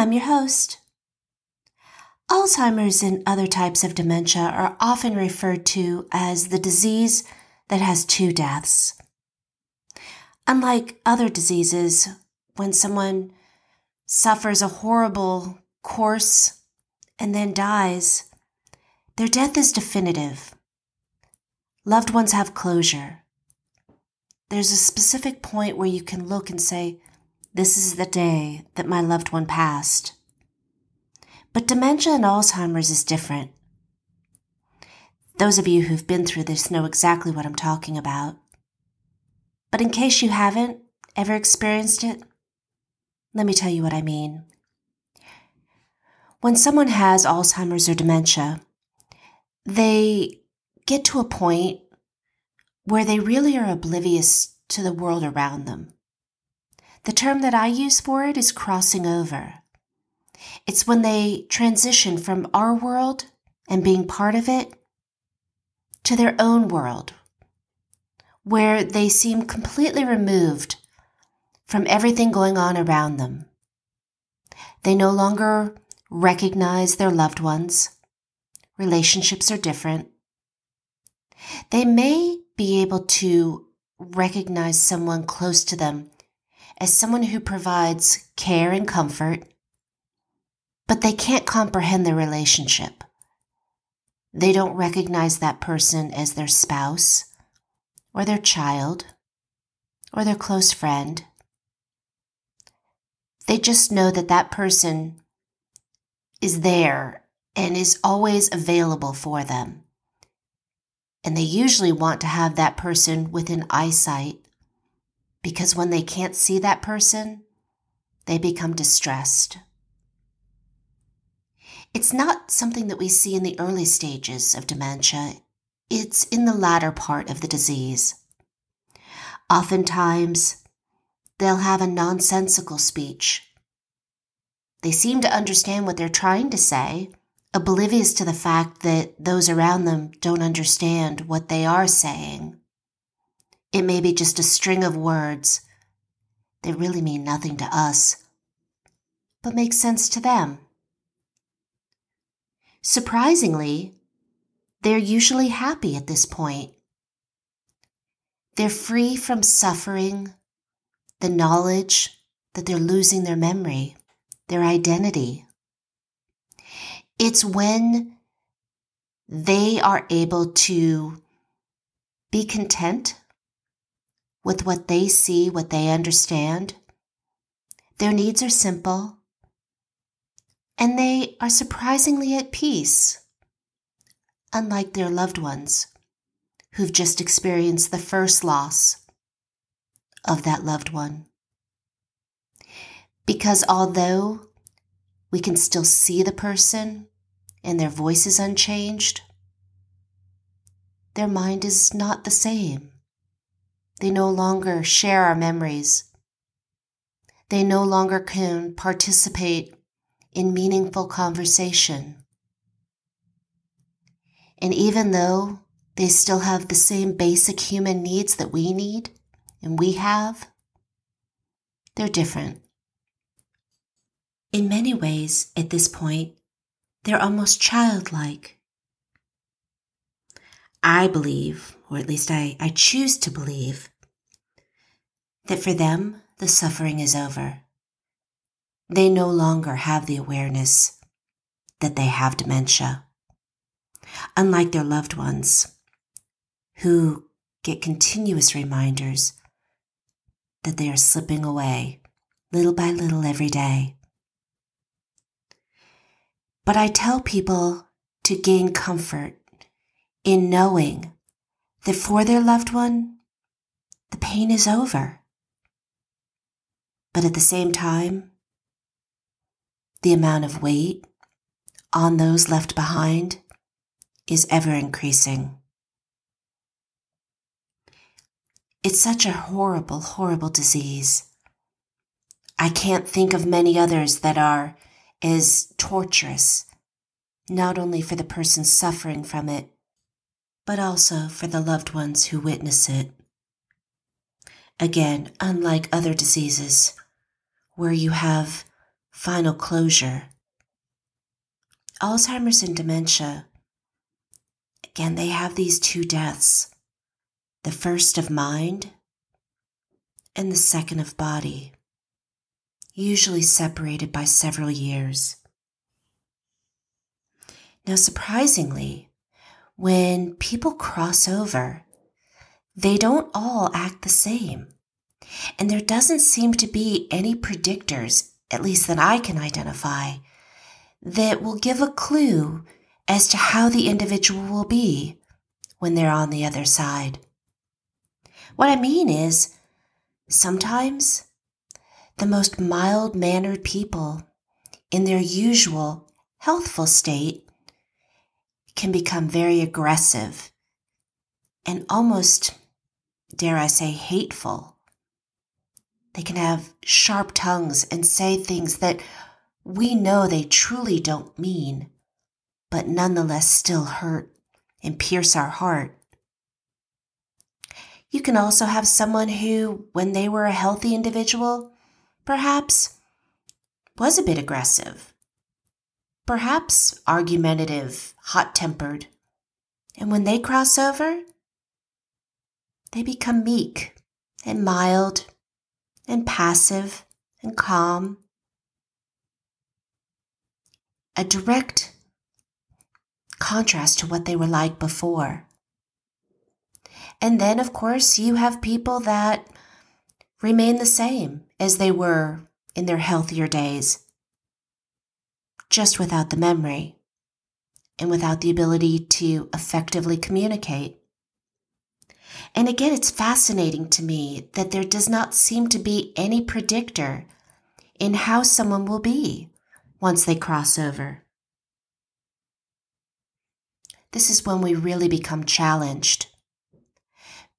I'm your host. Alzheimer's and other types of dementia are often referred to as the disease that has two deaths. Unlike other diseases, when someone suffers a horrible course and then dies, their death is definitive. Loved ones have closure. There's a specific point where you can look and say, This is the day that my loved one passed. But dementia and Alzheimer's is different. Those of you who've been through this know exactly what I'm talking about. But in case you haven't ever experienced it, let me tell you what I mean. When someone has Alzheimer's or dementia, they get to a point where they really are oblivious to the world around them. The term that I use for it is crossing over. It's when they transition from our world and being part of it to their own world, where they seem completely removed from everything going on around them. They no longer recognize their loved ones. Relationships are different. They may be able to recognize someone close to them as someone who provides care and comfort, but they can't comprehend the relationship. They don't recognize that person as their spouse or their child or their close friend. They just know that that person is there and is always available for them. And they usually want to have that person within eyesight because when they can't see that person, they become distressed. It's not something that we see in the early stages of dementia, it's in the latter part of the disease. Oftentimes, they'll have a nonsensical speech. They seem to understand what they're trying to say, oblivious to the fact that those around them don't understand what they are saying. It may be just a string of words that really mean nothing to us, but make sense to them. Surprisingly, they're usually happy at this point. They're free from suffering, the knowledge that they're losing their memory, their identity. It's when they are able to be content with what they see, what they understand. Their needs are simple and they are surprisingly at peace, unlike their loved ones who've just experienced the first loss of that loved one. Because although we can still see the person and their voice is unchanged, their mind is not the same. They no longer share our memories. They no longer can participate in meaningful conversation. And even though they still have the same basic human needs that we need and we have, they're different. In many ways, at this point, they're almost childlike. I believe, or at least I, I choose to believe, that for them, the suffering is over they no longer have the awareness that they have dementia. Unlike their loved ones, who get continuous reminders that they are slipping away little by little every day. But I tell people to gain comfort in knowing that for their loved one, the pain is over. But at the same time, the amount of weight on those left behind is ever increasing. It's such a horrible, horrible disease. I can't think of many others that are as torturous, not only for the person suffering from it, but also for the loved ones who witness it. Again, unlike other diseases, where you have final closure. Alzheimer's and dementia, again, they have these two deaths the first of mind and the second of body, usually separated by several years. Now, surprisingly, when people cross over, they don't all act the same. And there doesn't seem to be any predictors, at least that I can identify, that will give a clue as to how the individual will be when they're on the other side. What I mean is, sometimes the most mild mannered people in their usual healthful state can become very aggressive and almost, dare I say, hateful. They can have sharp tongues and say things that we know they truly don't mean, but nonetheless still hurt and pierce our heart. You can also have someone who, when they were a healthy individual, perhaps was a bit aggressive, perhaps argumentative, hot tempered. And when they cross over, they become meek and mild and passive and calm a direct contrast to what they were like before. And then, of course, you have people that remain the same as they were in their healthier days, just without the memory and without the ability to effectively communicate. And again, it's fascinating to me that there does not seem to be any predictor in how someone will be once they cross over. This is when we really become challenged.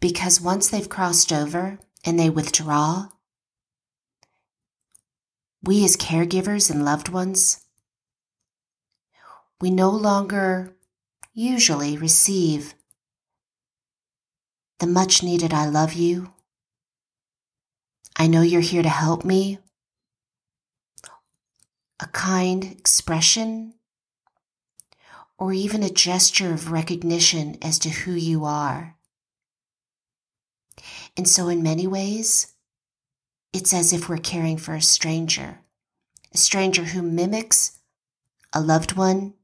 Because once they've crossed over and they withdraw, we as caregivers and loved ones, we no longer usually receive the much needed I love you. I know you're here to help me a kind expression, or even a gesture of recognition as to who you are. And so, in many ways, it's as if we're caring for a stranger, a stranger who mimics a loved one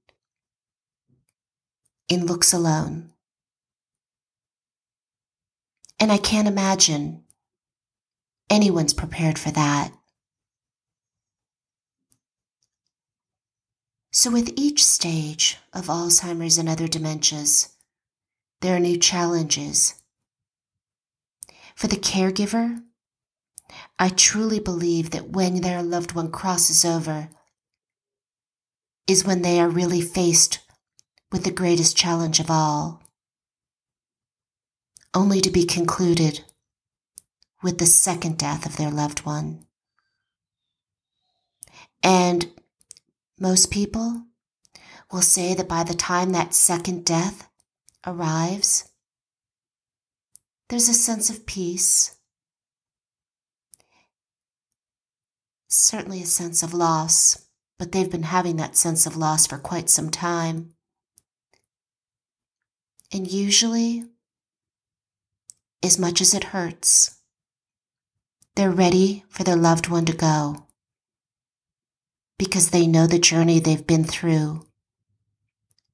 in looks alone. And I can't imagine anyone's prepared for that. So, with each stage of Alzheimer's and other dementias, there are new challenges. For the caregiver, I truly believe that when their loved one crosses over is when they are really faced with the greatest challenge of all, only to be concluded with the second death of their loved one. And most people will say that by the time that second death arrives, there's a sense of peace, certainly a sense of loss, but they've been having that sense of loss for quite some time. And usually, as much as it hurts, they're ready for their loved one to go because they know the journey they've been through.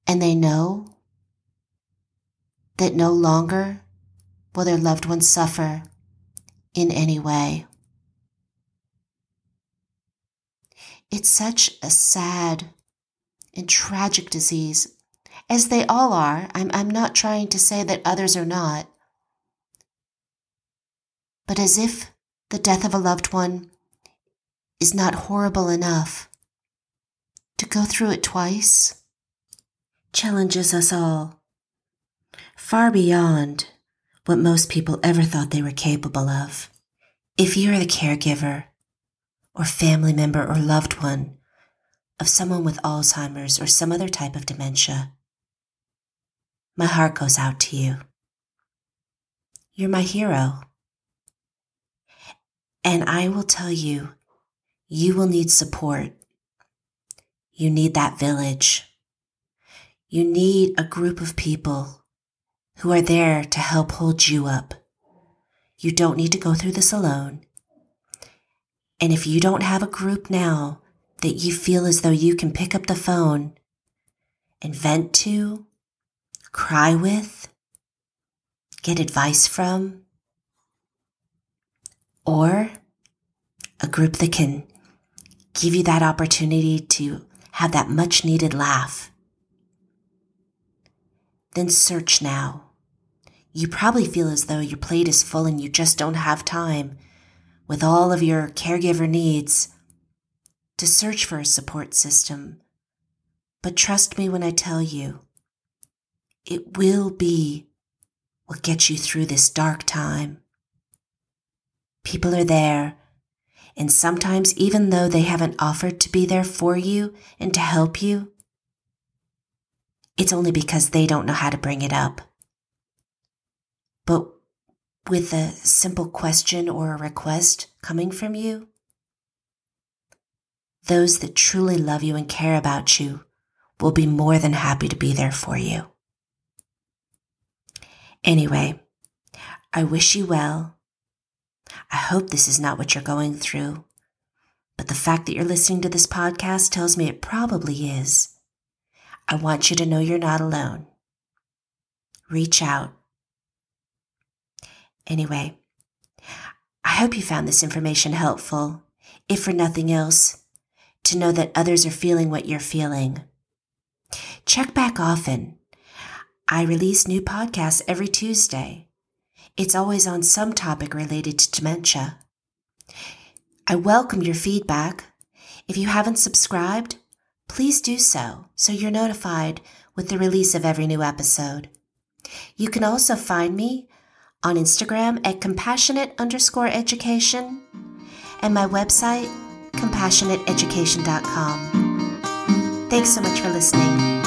And they know that no longer will their loved ones suffer in any way. It's such a sad and tragic disease, as they all are. I'm, I'm not trying to say that others are not. But as if the death of a loved one is not horrible enough, to go through it twice challenges us all, far beyond what most people ever thought they were capable of. If you're the caregiver, or family member or loved one of someone with Alzheimer's or some other type of dementia, my heart goes out to you. You're my hero. And I will tell you, you will need support. You need that village. You need a group of people who are there to help hold you up. You don't need to go through this alone. And if you don't have a group now that you feel as though you can pick up the phone and vent to, cry with, get advice from, or a group that can give you that opportunity to have that much needed laugh, then search now. You probably feel as though your plate is full and you just don't have time with all of your caregiver needs to search for a support system. But trust me when I tell you, it will be what gets you through this dark time. People are there, and sometimes, even though they haven't offered to be there for you and to help you, it's only because they don't know how to bring it up. But with a simple question or a request coming from you, those that truly love you and care about you will be more than happy to be there for you. Anyway, I wish you well. I hope this is not what you're going through, but the fact that you're listening to this podcast tells me it probably is. I want you to know you're not alone. Reach out. Anyway, I hope you found this information helpful, if for nothing else, to know that others are feeling what you're feeling. Check back often. I release new podcasts every Tuesday. It's always on some topic related to dementia. I welcome your feedback. If you haven't subscribed, please do so so you're notified with the release of every new episode. You can also find me on Instagram at compassionate underscore education and my website, compassionateeducation.com. Thanks so much for listening.